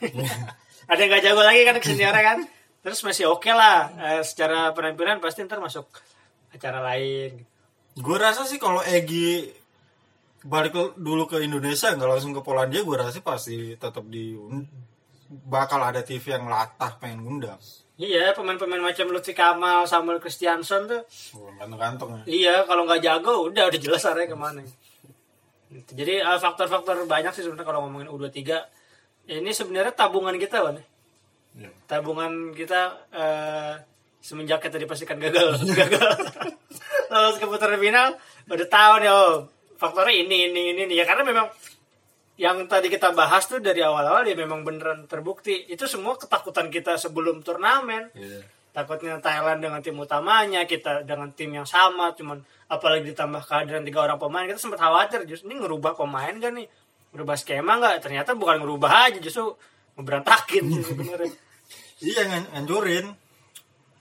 ada yang gak jago lagi kan keseniornya kan. Terus masih oke lah. Eh, secara penampilan pasti ntar masuk acara lain. gue rasa sih kalau Egi balik ke- dulu ke Indonesia nggak langsung ke Polandia gue rasa sih pasti tetap di bakal ada TV yang latah pengen ngundang Iya, pemain-pemain macam Lutfi Kamal, Samuel Christiansen tuh. oh, kantong-kantong ya Iya, kalau nggak jago udah udah jelas arahnya ke mana. Gitu. Jadi eh, faktor-faktor banyak sih sebenarnya kalau ngomongin U23. Ini sebenarnya tabungan kita, Wan. Iya. Tabungan kita eh, semenjak kita dipastikan gagal, gagal lolos ke putaran final, udah tahu nih oh faktornya ini ini ini, ini. ya karena memang yang tadi kita bahas tuh dari awal-awal ya memang beneran terbukti. Itu semua ketakutan kita sebelum turnamen. Iya. takutnya Thailand dengan tim utamanya kita dengan tim yang sama cuman apalagi ditambah kehadiran tiga orang pemain kita sempat khawatir justru ini ngerubah pemain gak nih? Ngerubah skema nggak? Ternyata bukan ngerubah aja justru ngeberantakin sebenarnya. Iya ngan- ngancurin.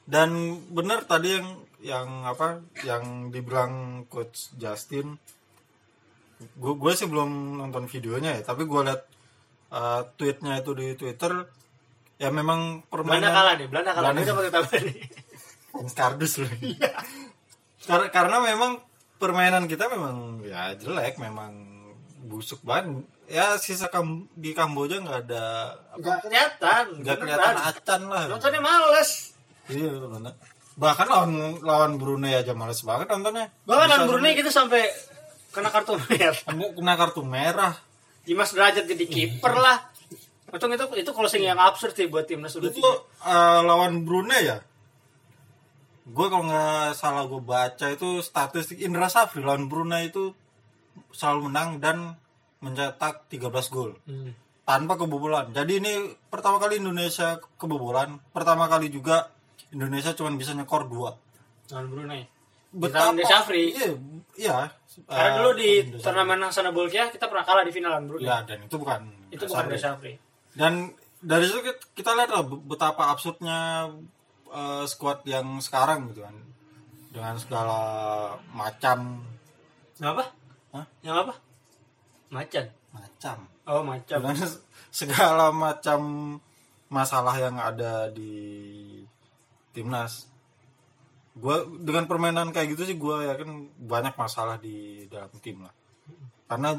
Dan bener tadi yang yang apa yang dibilang coach Justin gue gue sih belum nonton videonya ya tapi gue liat uh, tweetnya itu di Twitter ya memang Belanda permainan kalah nih Belanda kalah Belanda- pakai tambah nih kardus loh. karena, karena memang permainan kita memang ya jelek, memang busuk banget. Ya sisa kam di Kamboja nggak ada nggak kelihatan nggak kelihatan acan lah. nontonnya males Iya benar. Bahkan lawan lawan Brunei aja males banget nontonnya. bahkan lawan Brunei kita sampai kena kartu merah sampai kena kartu merah. Dimas Derajat jadi kiper lah Untung itu itu closing yang absurd sih buat timnas udah Itu eh, lawan Brunei ya. Gue kalau nggak salah gue baca itu statistik Indra Safri lawan Brunei itu selalu menang dan mencetak 13 gol. Hmm. tanpa kebobolan. Jadi ini pertama kali Indonesia kebobolan. Pertama kali juga Indonesia cuma bisa nyekor dua. lawan Brunei Kita Indra Syafri. Iya, iya. Karena Eh, dulu di Indra Syafri. turnamen Hasanah Bolkiah kita pernah kalah di finalan bro. Ya, dan itu bukan Itu bukan Syafri. Dan dari situ kita, kita lihat lah betapa absurdnya eh, squad yang sekarang gitu kan. Dengan segala macam apa? Hah? Yang apa? Macan. macam Oh macam. dengan segala macam masalah yang ada di timnas gue dengan permainan kayak gitu sih gue yakin banyak masalah di dalam tim lah karena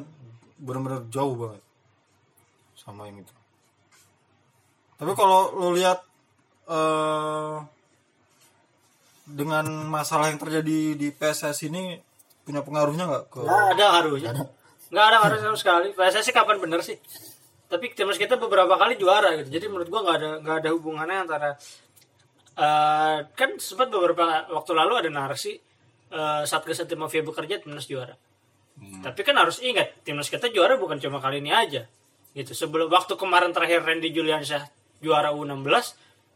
benar-benar jauh banget sama yang itu tapi kalau lo lihat eh, dengan masalah yang terjadi di PSS ini punya pengaruhnya nggak ke Nggak ada harusnya. Nggak ada harus sama sekali. PSSI kapan bener sih? Tapi timnas kita beberapa kali juara gitu. Jadi menurut gua nggak ada nggak ada hubungannya antara eh kan sempat beberapa waktu lalu ada narasi eh Satgas Anti Mafia bekerja timnas juara. Tapi kan harus ingat timnas kita juara bukan cuma kali ini aja. Gitu. Sebelum waktu kemarin terakhir Randy Juliansyah juara U16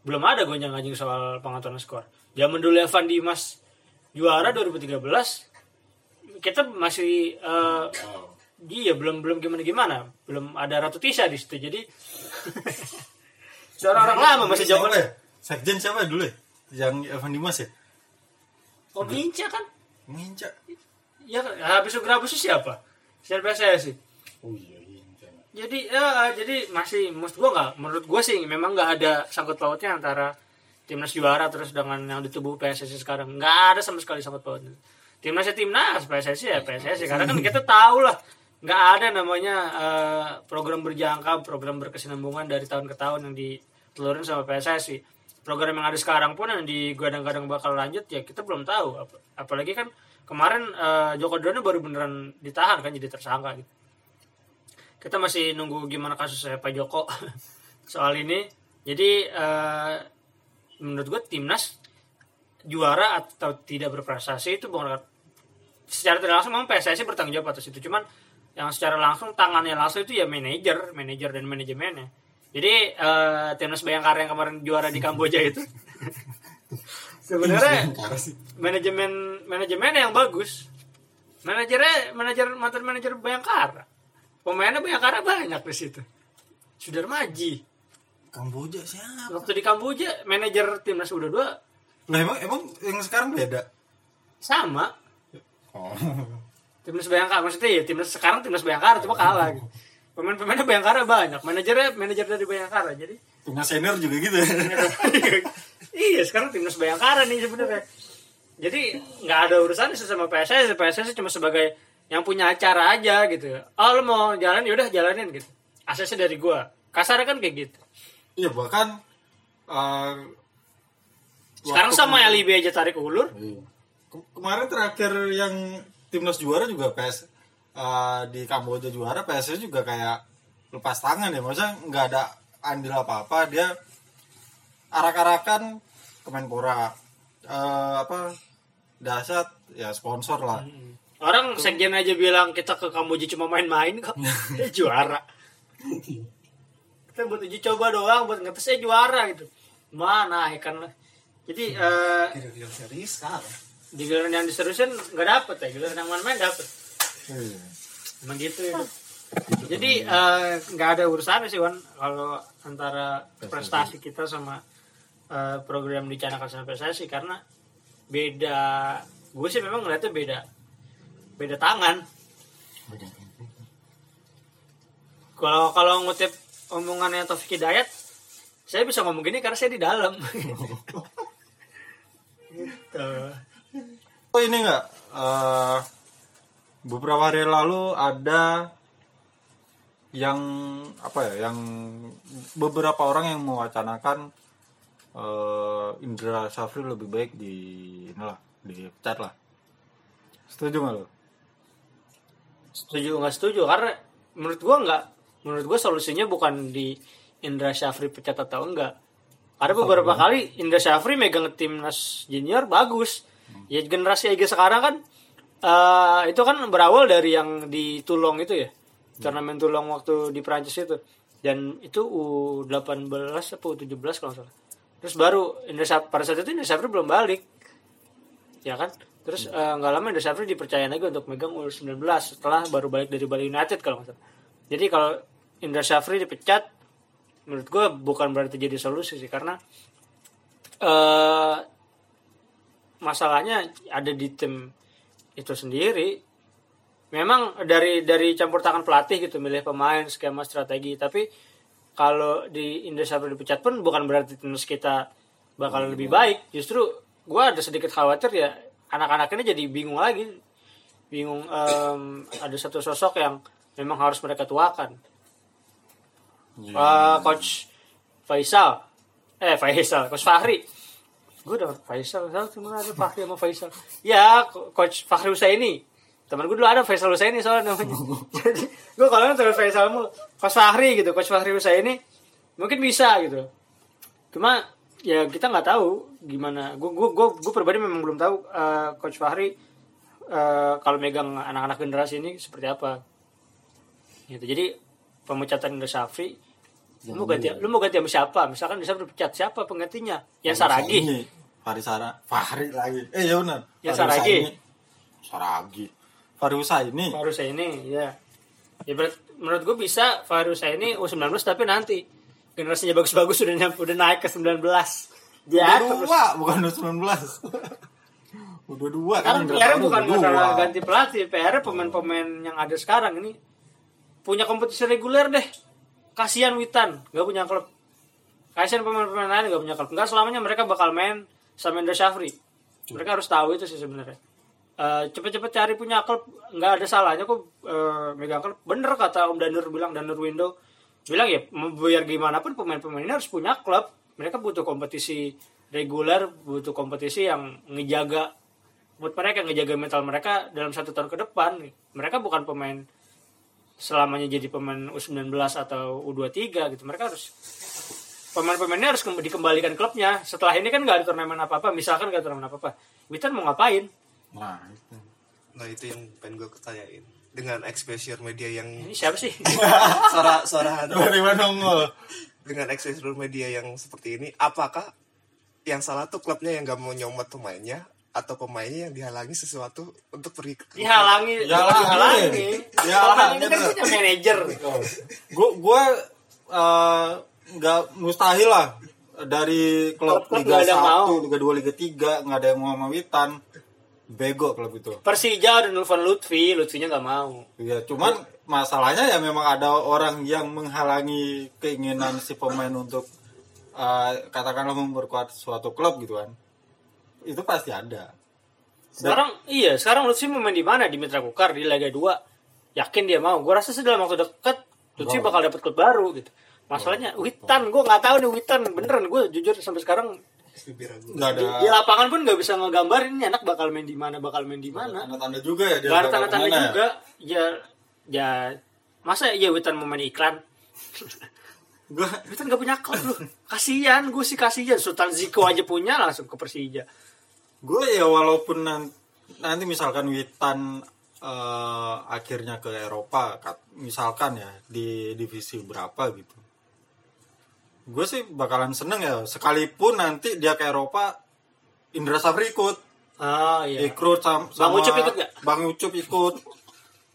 belum ada gonjang-ganjing soal pengaturan skor. Zaman dulu Evan Dimas juara 2013 kita masih eh iya belum belum gimana gimana belum ada Ratu Tisha di situ jadi suara orang lama masih zaman? Sekjen siapa ya dulu ya? Yang Evan Dimas ya? oh Ginca kan Nginca. ya habis Sugrabus siapa siapa saya sih Oh iya, Nginca. jadi ya jadi masih menurut gua nggak menurut gua sih memang nggak ada sangkut pautnya antara timnas juara terus dengan yang di tubuh PSSI sekarang nggak ada sama sekali sangkut pautnya timnas ya timnas PSSI ya PSSI karena kan kita tahu lah nggak ada namanya eh, program berjangka program berkesinambungan dari tahun ke tahun yang ditelurin sama PSSI program yang ada sekarang pun yang digadang-gadang bakal lanjut ya kita belum tahu Ap- apalagi kan kemarin eh, Joko Driono baru beneran ditahan kan jadi tersangka gitu kita masih nunggu gimana kasusnya Pak Joko soal ini. Jadi eh, menurut gue timnas juara atau tidak berprestasi itu bukan secara tidak langsung memang PSSI bertanggung jawab atas itu. Cuman yang secara langsung tangannya langsung itu ya manajer, manajer dan manajemennya. Jadi eh, timnas Bayangkara yang kemarin juara di Kamboja itu sebenarnya manajemen manajemennya yang bagus. Manajernya manajer mantan manajer Bayangkara. Pemainnya Bayangkara banyak di situ. Sudarmaji. Kamboja siapa? Waktu di Kamboja manajer timnas U22 Lah emang emang yang sekarang beda. sama Oh. timnas Bayangkara maksudnya ya timnas sekarang timnas Bayangkara cuma kalah gitu. Pemain-pemainnya Bayangkara banyak, manajernya manajer dari Bayangkara. Jadi Timnas senior juga gitu. iya sekarang timnas Bayangkara nih sebenarnya. Jadi nggak ada urusan sama PSS, PSS cuma sebagai yang punya acara aja gitu. Oh lu mau jalan yaudah jalanin gitu. Aksesnya dari gua. Kasarnya kan kayak gitu. Iya bahkan eh, Sekarang sama kemarin- LIB aja tarik ulur. Iya. Ke- Kemarin terakhir yang timnas juara juga PS eh, di Kamboja juara PSS juga kayak lepas tangan ya maksudnya nggak ada andil apa apa dia arak-arakan Kemenpora Eh, apa dahsyat ya sponsor lah Orang sekjen aja bilang kita ke Kamboja cuma main-main kok. Dia juara. Kita buat uji coba doang buat ngetesnya juara gitu. Mana ikan lah. Jadi eh, serius sekarang. di giliran yang diserusin nggak dapet ya giliran yang main-main dapet. Emang gitu itu jadi eh, nggak ada urusannya sih Wan kalau antara prestasi. kita sama eh, program dicanangkan sama PSSI karena beda. Gue sih memang ngeliatnya beda beda tangan. Kalau kalau ngutip omongannya Taufik Hidayat saya bisa ngomong gini karena saya di dalam. Gitu. Oh ini nggak? Eh, beberapa hari lalu ada yang apa ya yang beberapa orang yang mewacanakan eh, Indra Safri lebih baik di inilah dipecat lah. Setuju nggak lo? setuju nggak setuju karena menurut gua nggak menurut gua solusinya bukan di Indra Syafri pecat atau enggak. Karena beberapa kali Indra Syafri megang timnas junior bagus. Ya generasi EG sekarang kan eh, itu kan berawal dari yang di Tulong itu ya? Turnamen Tulong waktu di Prancis itu. Dan itu U18 apa U17 kalau salah. Terus baru Indra Syafri pada saat itu Indra Syafri belum balik. Ya kan? Terus eh, nggak lama Indra Syafri dipercaya lagi untuk megang U19 setelah baru balik dari Bali United kalau nggak salah. Jadi kalau Indra Syafri dipecat, menurut gue bukan berarti jadi solusi sih. Karena eh masalahnya ada di tim itu sendiri. Memang dari dari campur tangan pelatih gitu milih pemain skema strategi, tapi kalau di Syafri dipecat pun bukan berarti timnas kita bakal lebih baik. Justru gue ada sedikit khawatir ya anak-anak ini jadi bingung lagi, bingung em, ada satu sosok yang memang harus mereka tuakan. Iya. Eh, coach Faisal eh Faisal coach Fahri gue udah Faisal. Tahu cuma ada Fahri sama Faisal. Ya Co- coach Fahri Husaini. Teman gue dulu ada Faisal Husaini soalnya namanya. Jadi gue kalau nonton Faisal mulu coach Fahri gitu coach Fahri Husaini mungkin bisa gitu. Cuma ya kita nggak tahu gimana. Gue gue gue gue pribadi memang belum tahu eh, coach Fahri eh, kalau megang anak-anak generasi ini seperti apa. Gitu. Jadi pemecatan Indra Lu mau ganti lu mau ganti sama siapa? Misalkan bisa berpecat siapa penggantinya? Yang Saragi Fahri Sara Fahri lagi. Eh ya benar. Ya, Fahri Saragi. Saragi Fahri Husaini. Farusha ini ya ya berat- menurut gue bisa Farusha ini U19 tapi nanti generasinya bagus-bagus udah nyampe udah naik ke 19 udah ya terus. dua bukan udah 19 udah dua sekarang Indra PR bukan masalah ganti pelatih. PR pemain-pemain yang ada sekarang ini punya kompetisi reguler deh kasihan Witan gak punya klub. Kasihan pemain-pemain lain gak punya klub. Nggak selamanya mereka bakal main sama Indra Syafri. Mereka harus tahu itu sih sebenarnya. Eh, cepet-cepet cari punya klub nggak ada salahnya kok eh, megang klub. Bener kata Om Danur bilang Danur Window. Bilang ya biar gimana pun pemain-pemain ini harus punya klub. Mereka butuh kompetisi reguler butuh kompetisi yang ngejaga buat mereka ngejaga mental mereka dalam satu tahun ke depan. Mereka bukan pemain selamanya jadi pemain U19 atau U23 gitu. Mereka harus pemain-pemainnya harus kemb- dikembalikan klubnya. Setelah ini kan nggak ada turnamen apa-apa. Misalkan nggak ada turnamen apa-apa. Witan mau ngapain? Nah itu. Nah itu yang pengen gue tanyain dengan exposure media yang ini siapa sih? Suara suara tiba-tiba nongol dengan exposure media yang seperti ini, apakah yang salah tuh klubnya yang gak mau nyomot pemainnya atau pemainnya yang dihalangi sesuatu untuk pergi ke klub? dihalangi. Dihalangi. dihalangi. Dihalangi, ini kan punya manajer. Gue gue eh, nggak mustahil lah dari klub Klub-klub Liga nggak ada yang 1, mau. Liga 2, Liga 3 nggak ada yang mau sama Witan. Bego klub itu. Persija udah nelfon Lutfi Lutfinya nggak mau. Ya cuman masalahnya ya memang ada orang yang menghalangi keinginan si pemain untuk eh, katakanlah memperkuat suatu klub gitu kan itu pasti ada Sekarang iya, sekarang Lutfi mau main di mana? Di Mitra Kukar di Liga 2. Yakin dia mau. Gue rasa sih dalam waktu dekat Lutfi bakal dapat klub baru gitu. Masalahnya Witan, gue nggak tahu nih Witan beneran gue jujur sampai sekarang nggak ada di, di lapangan pun nggak bisa ngegambarin ini anak bakal main di mana, bakal main di mana. tanda-tanda juga ya dia Gak ada ke mana ya? juga. Ya, ya masa ya Witan mau main iklan? Gua Witan gak punya klub loh. Kasihan, gue sih kasihan. Sultan Ziko aja punya langsung ke Persija. Gue ya walaupun nan- nanti misalkan Witan eh, akhirnya ke Eropa kat- misalkan ya di divisi berapa gitu gue sih bakalan seneng ya sekalipun nanti dia ke Eropa Indra Safri ikut Ah iya. ikut sama, Bang Ucup ikut nggak? Bang Ucup ikut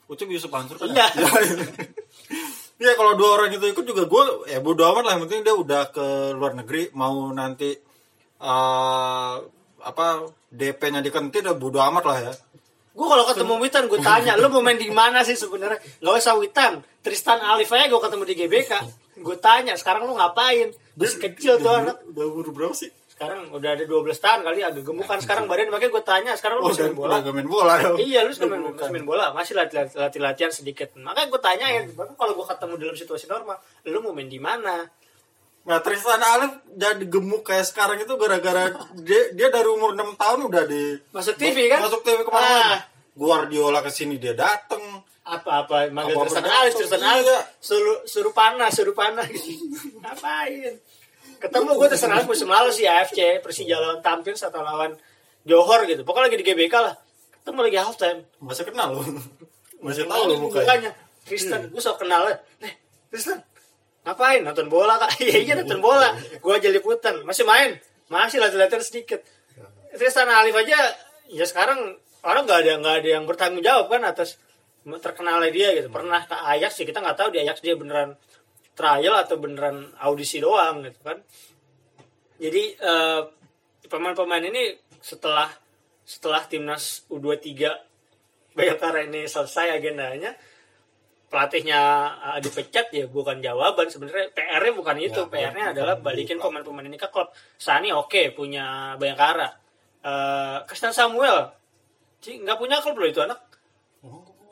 Ucup Yusuf Mansur kan Iya. Iya kalau dua orang itu ikut juga gue ya bodo amat lah yang penting dia udah ke luar negeri mau nanti eh apa DP-nya dikentit ya bodo amat lah ya. Gue kalau ketemu Witan gue tanya, lu mau main di mana sih sebenarnya? Gak usah Witan, Tristan Alif aja gue ketemu di GBK. Gue tanya, sekarang lu ngapain? Masih kecil tuh anak. Udah umur berapa sih? Sekarang udah ada 12 tahun kali agak gemukan sekarang badan makanya gue tanya, sekarang lu Oh, udah, main bola? udah gak main bola dong. Iya, lu suka main, main bola, masih latihan, latihan, latihan sedikit. Makanya gue tanyain, bahkan kalau gue ketemu dalam situasi normal, lu mau main di mana? Nah Tristan Alif jadi gemuk kayak sekarang itu gara-gara dia, dia dari umur 6 tahun udah di Masuk TV kan? Masuk TV ke mana-mana. Ah. Guardiola ke sini dia dateng. Apa-apa, manggil Apa Tristan? Alif, Tristan Iya. Alif, suruh, suruh panas, suruh panas. Ngapain? Ketemu gue Tristan Alif musim lalu sih AFC, Persija lawan Tampils atau lawan Johor gitu. Pokoknya lagi di GBK lah. Ketemu lagi half time. Masih kenal loh. Masih tahu loh mukanya. mukanya. Tristan, gue sok kenal lah. Eh, Tristan, ngapain? Nonton bola kak? Iya iya nonton bola. Gue aja liputan. Masih main? Masih latihan-latihan sedikit. Tristan Alif aja ya sekarang orang nggak ada nggak ada yang bertanggung jawab kan atas terkenalnya dia gitu pernah ke Ajax sih kita nggak tahu di Ajax dia beneran trial atau beneran audisi doang gitu kan jadi eh, pemain-pemain ini setelah setelah timnas U23 Bayangkara ini selesai agendanya pelatihnya eh, dipecat ya bukan jawaban. Sebenarnya PR-nya bukan itu. PR-nya adalah balikin pemain-pemain ini ke klub. Sani oke punya Bayangkara. Eh Christian Samuel. Sih nggak punya klub loh itu anak.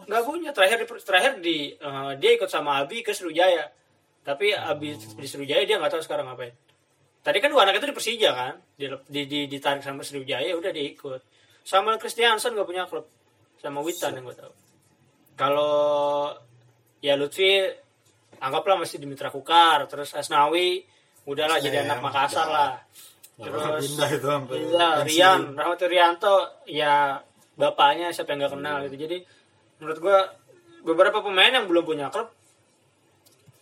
Nggak punya. Terakhir di terakhir di eh, dia ikut sama Abi ke Sriwijaya. Tapi Abi di Sriwijaya dia nggak tahu sekarang ngapain. Tadi kan dua anak itu di Persija kan? Di, di, di ditarik sama Sriwijaya udah dia ikut. Samuel Christiansen nggak punya klub. Sama Witan yang gue tahu. Kalau ya Lutfi anggaplah masih di Mitra Kukar terus Asnawi udahlah jadi anak Makassar lah terus pindah itu Iya, Rian, Rahmat Rianto, ya bapaknya siapa yang nggak kenal gitu. Jadi menurut gua beberapa pemain yang belum punya klub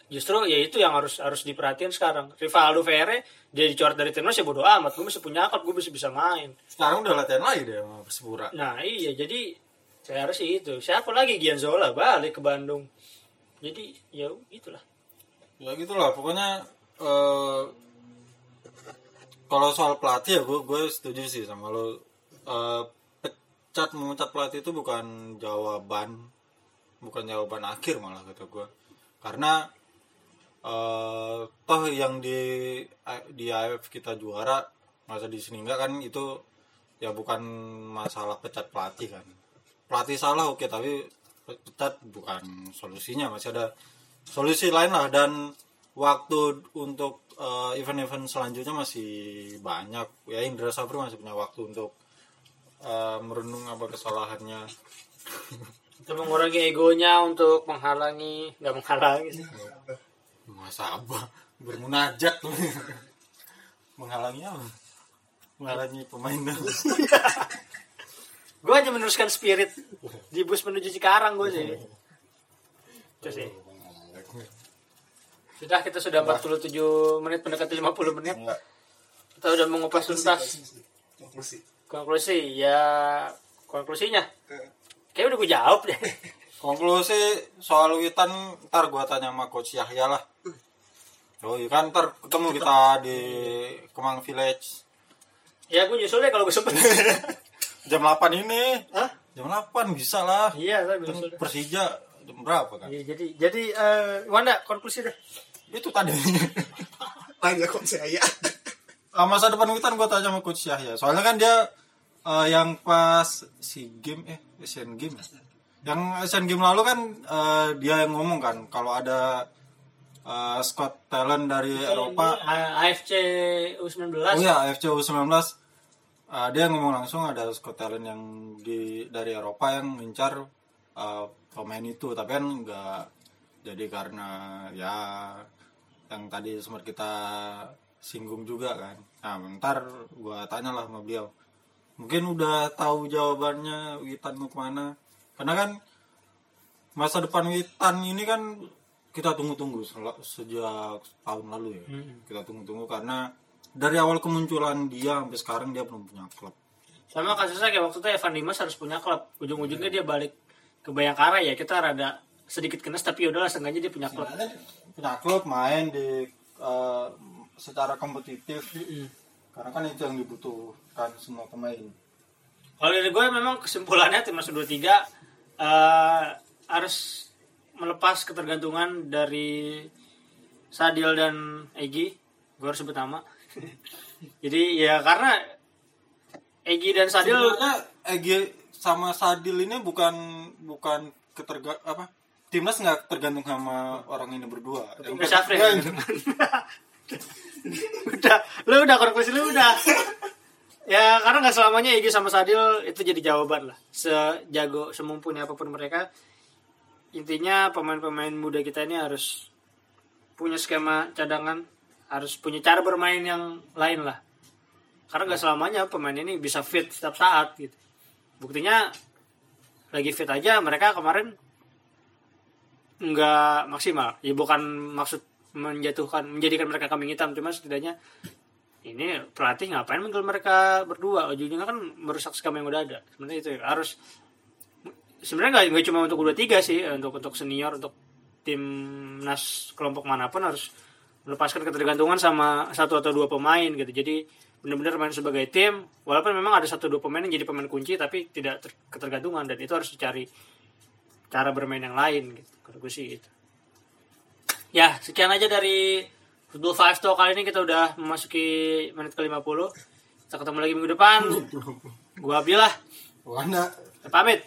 justru ya itu yang harus harus diperhatiin sekarang. Rivaldo Ferre dia dicoret dari timnas ya bodo amat, gue masih punya klub, gue masih bisa main. sekarang udah latihan lagi dia sama Persipura Nah iya jadi saya harus itu. Siapa lagi Gianzola balik ke Bandung. Jadi ya itulah. ya gitulah pokoknya eh, kalau soal pelatih ya gue gue setuju sih sama lo. Eh, pecat memecat pelatih itu bukan jawaban bukan jawaban akhir malah kata gue karena eh, toh yang di di AFF kita juara masa di sini enggak kan itu ya bukan masalah pecat pelatih kan. Pelatih salah oke tapi pecat bukan solusinya masih ada solusi lain lah. Dan waktu untuk eh, event-event selanjutnya masih banyak. Ya Indra Safri masih punya waktu untuk eh, merenung apa kesalahannya. Itu mengurangi egonya untuk menghalangi, nggak menghalangi. Sih. masa apa bermunajat. Tuh menghalangi apa? Menghalangi pemain gue hanya meneruskan spirit di bus menuju Cikarang gue sih. Itu sih. Sudah kita sudah 47 menit mendekati 50 menit. Enggak. kita udah mengupas tuntas. konklusi konklusi. Ya konklusinya. Kayak udah gue jawab deh. Konklusi soal Witan ntar gua tanya sama coach Yahya lah. Oh iya kan ntar ketemu kita di Kemang Village. Ya gue nyusul deh kalau gue sempet jam 8 ini. Hah? jam 8 bisa lah. Iya saya nyusul deh Persija jam berapa kan? Iya, jadi jadi eh, Wanda konklusi deh. Itu tadi. Tanya kok saya masa depan Witan gue tanya sama coach Yahya. Soalnya kan dia eh, yang pas si game eh Asian Game ya? yang Asian Game lalu kan eh, dia yang ngomong kan kalau ada eh, squad talent dari Eropa. AFC U19 oh ya AFC U19 eh, dia ngomong langsung ada squad talent yang di dari Eropa yang ngincar eh, pemain itu. Tapi kan nggak jadi karena ya yang tadi sempat kita singgung juga kan. Nah bentar gua tanya lah sama beliau. Mungkin udah tahu jawabannya Witan mau ke mana. Karena kan masa depan Witan ini kan kita tunggu-tunggu sejak tahun lalu ya. Kita tunggu-tunggu karena dari awal kemunculan dia sampai sekarang dia belum punya klub. Sama kasusnya kayak waktu itu Evan Dimas harus punya klub. Ujung-ujungnya dia balik ke Bayangkara ya kita rada sedikit kenes tapi udahlah seenggaknya dia punya klub. Punya klub main di eh, secara kompetitif. Karena kan itu yang dibutuhkan semua pemain. Kalau dari gue memang kesimpulannya timnas U23 eh, harus melepas ketergantungan dari Sadil dan Egi gue harus sebut nama jadi ya karena Egi dan Sadil sebenarnya Egi sama Sadil ini bukan bukan keterga apa timnas nggak tergantung sama orang ini berdua. Timnas Syafrin. Ya, udah lu udah konklusi lu udah. Ya karena nggak selamanya Egi sama Sadil itu jadi jawaban lah. Sejago semumpuni apa pun mereka. Intinya pemain-pemain muda kita ini harus punya skema cadangan harus punya cara bermain yang lain lah. Karena nggak selamanya pemain ini bisa fit setiap saat gitu. Buktinya lagi fit aja mereka kemarin nggak maksimal. Ya bukan maksud menjatuhkan menjadikan mereka kambing hitam cuma setidaknya ini pelatih ngapain manggil mereka berdua? Ujungnya kan merusak skema yang udah ada. Sebenarnya itu harus sebenarnya nggak cuma untuk udah tiga sih untuk untuk senior untuk timnas kelompok mana pun harus melepaskan ketergantungan sama satu atau dua pemain gitu. Jadi benar-benar main sebagai tim walaupun memang ada satu dua pemain yang jadi pemain kunci tapi tidak ter- ketergantungan. Dan itu harus dicari cara bermain yang lain gitu. Kalau gue sih gitu. Ya sekian aja dari Football Five Talk kali ini. Kita udah memasuki menit ke 50 kita ketemu lagi minggu depan. Gua Abdillah. Wanda. Pamit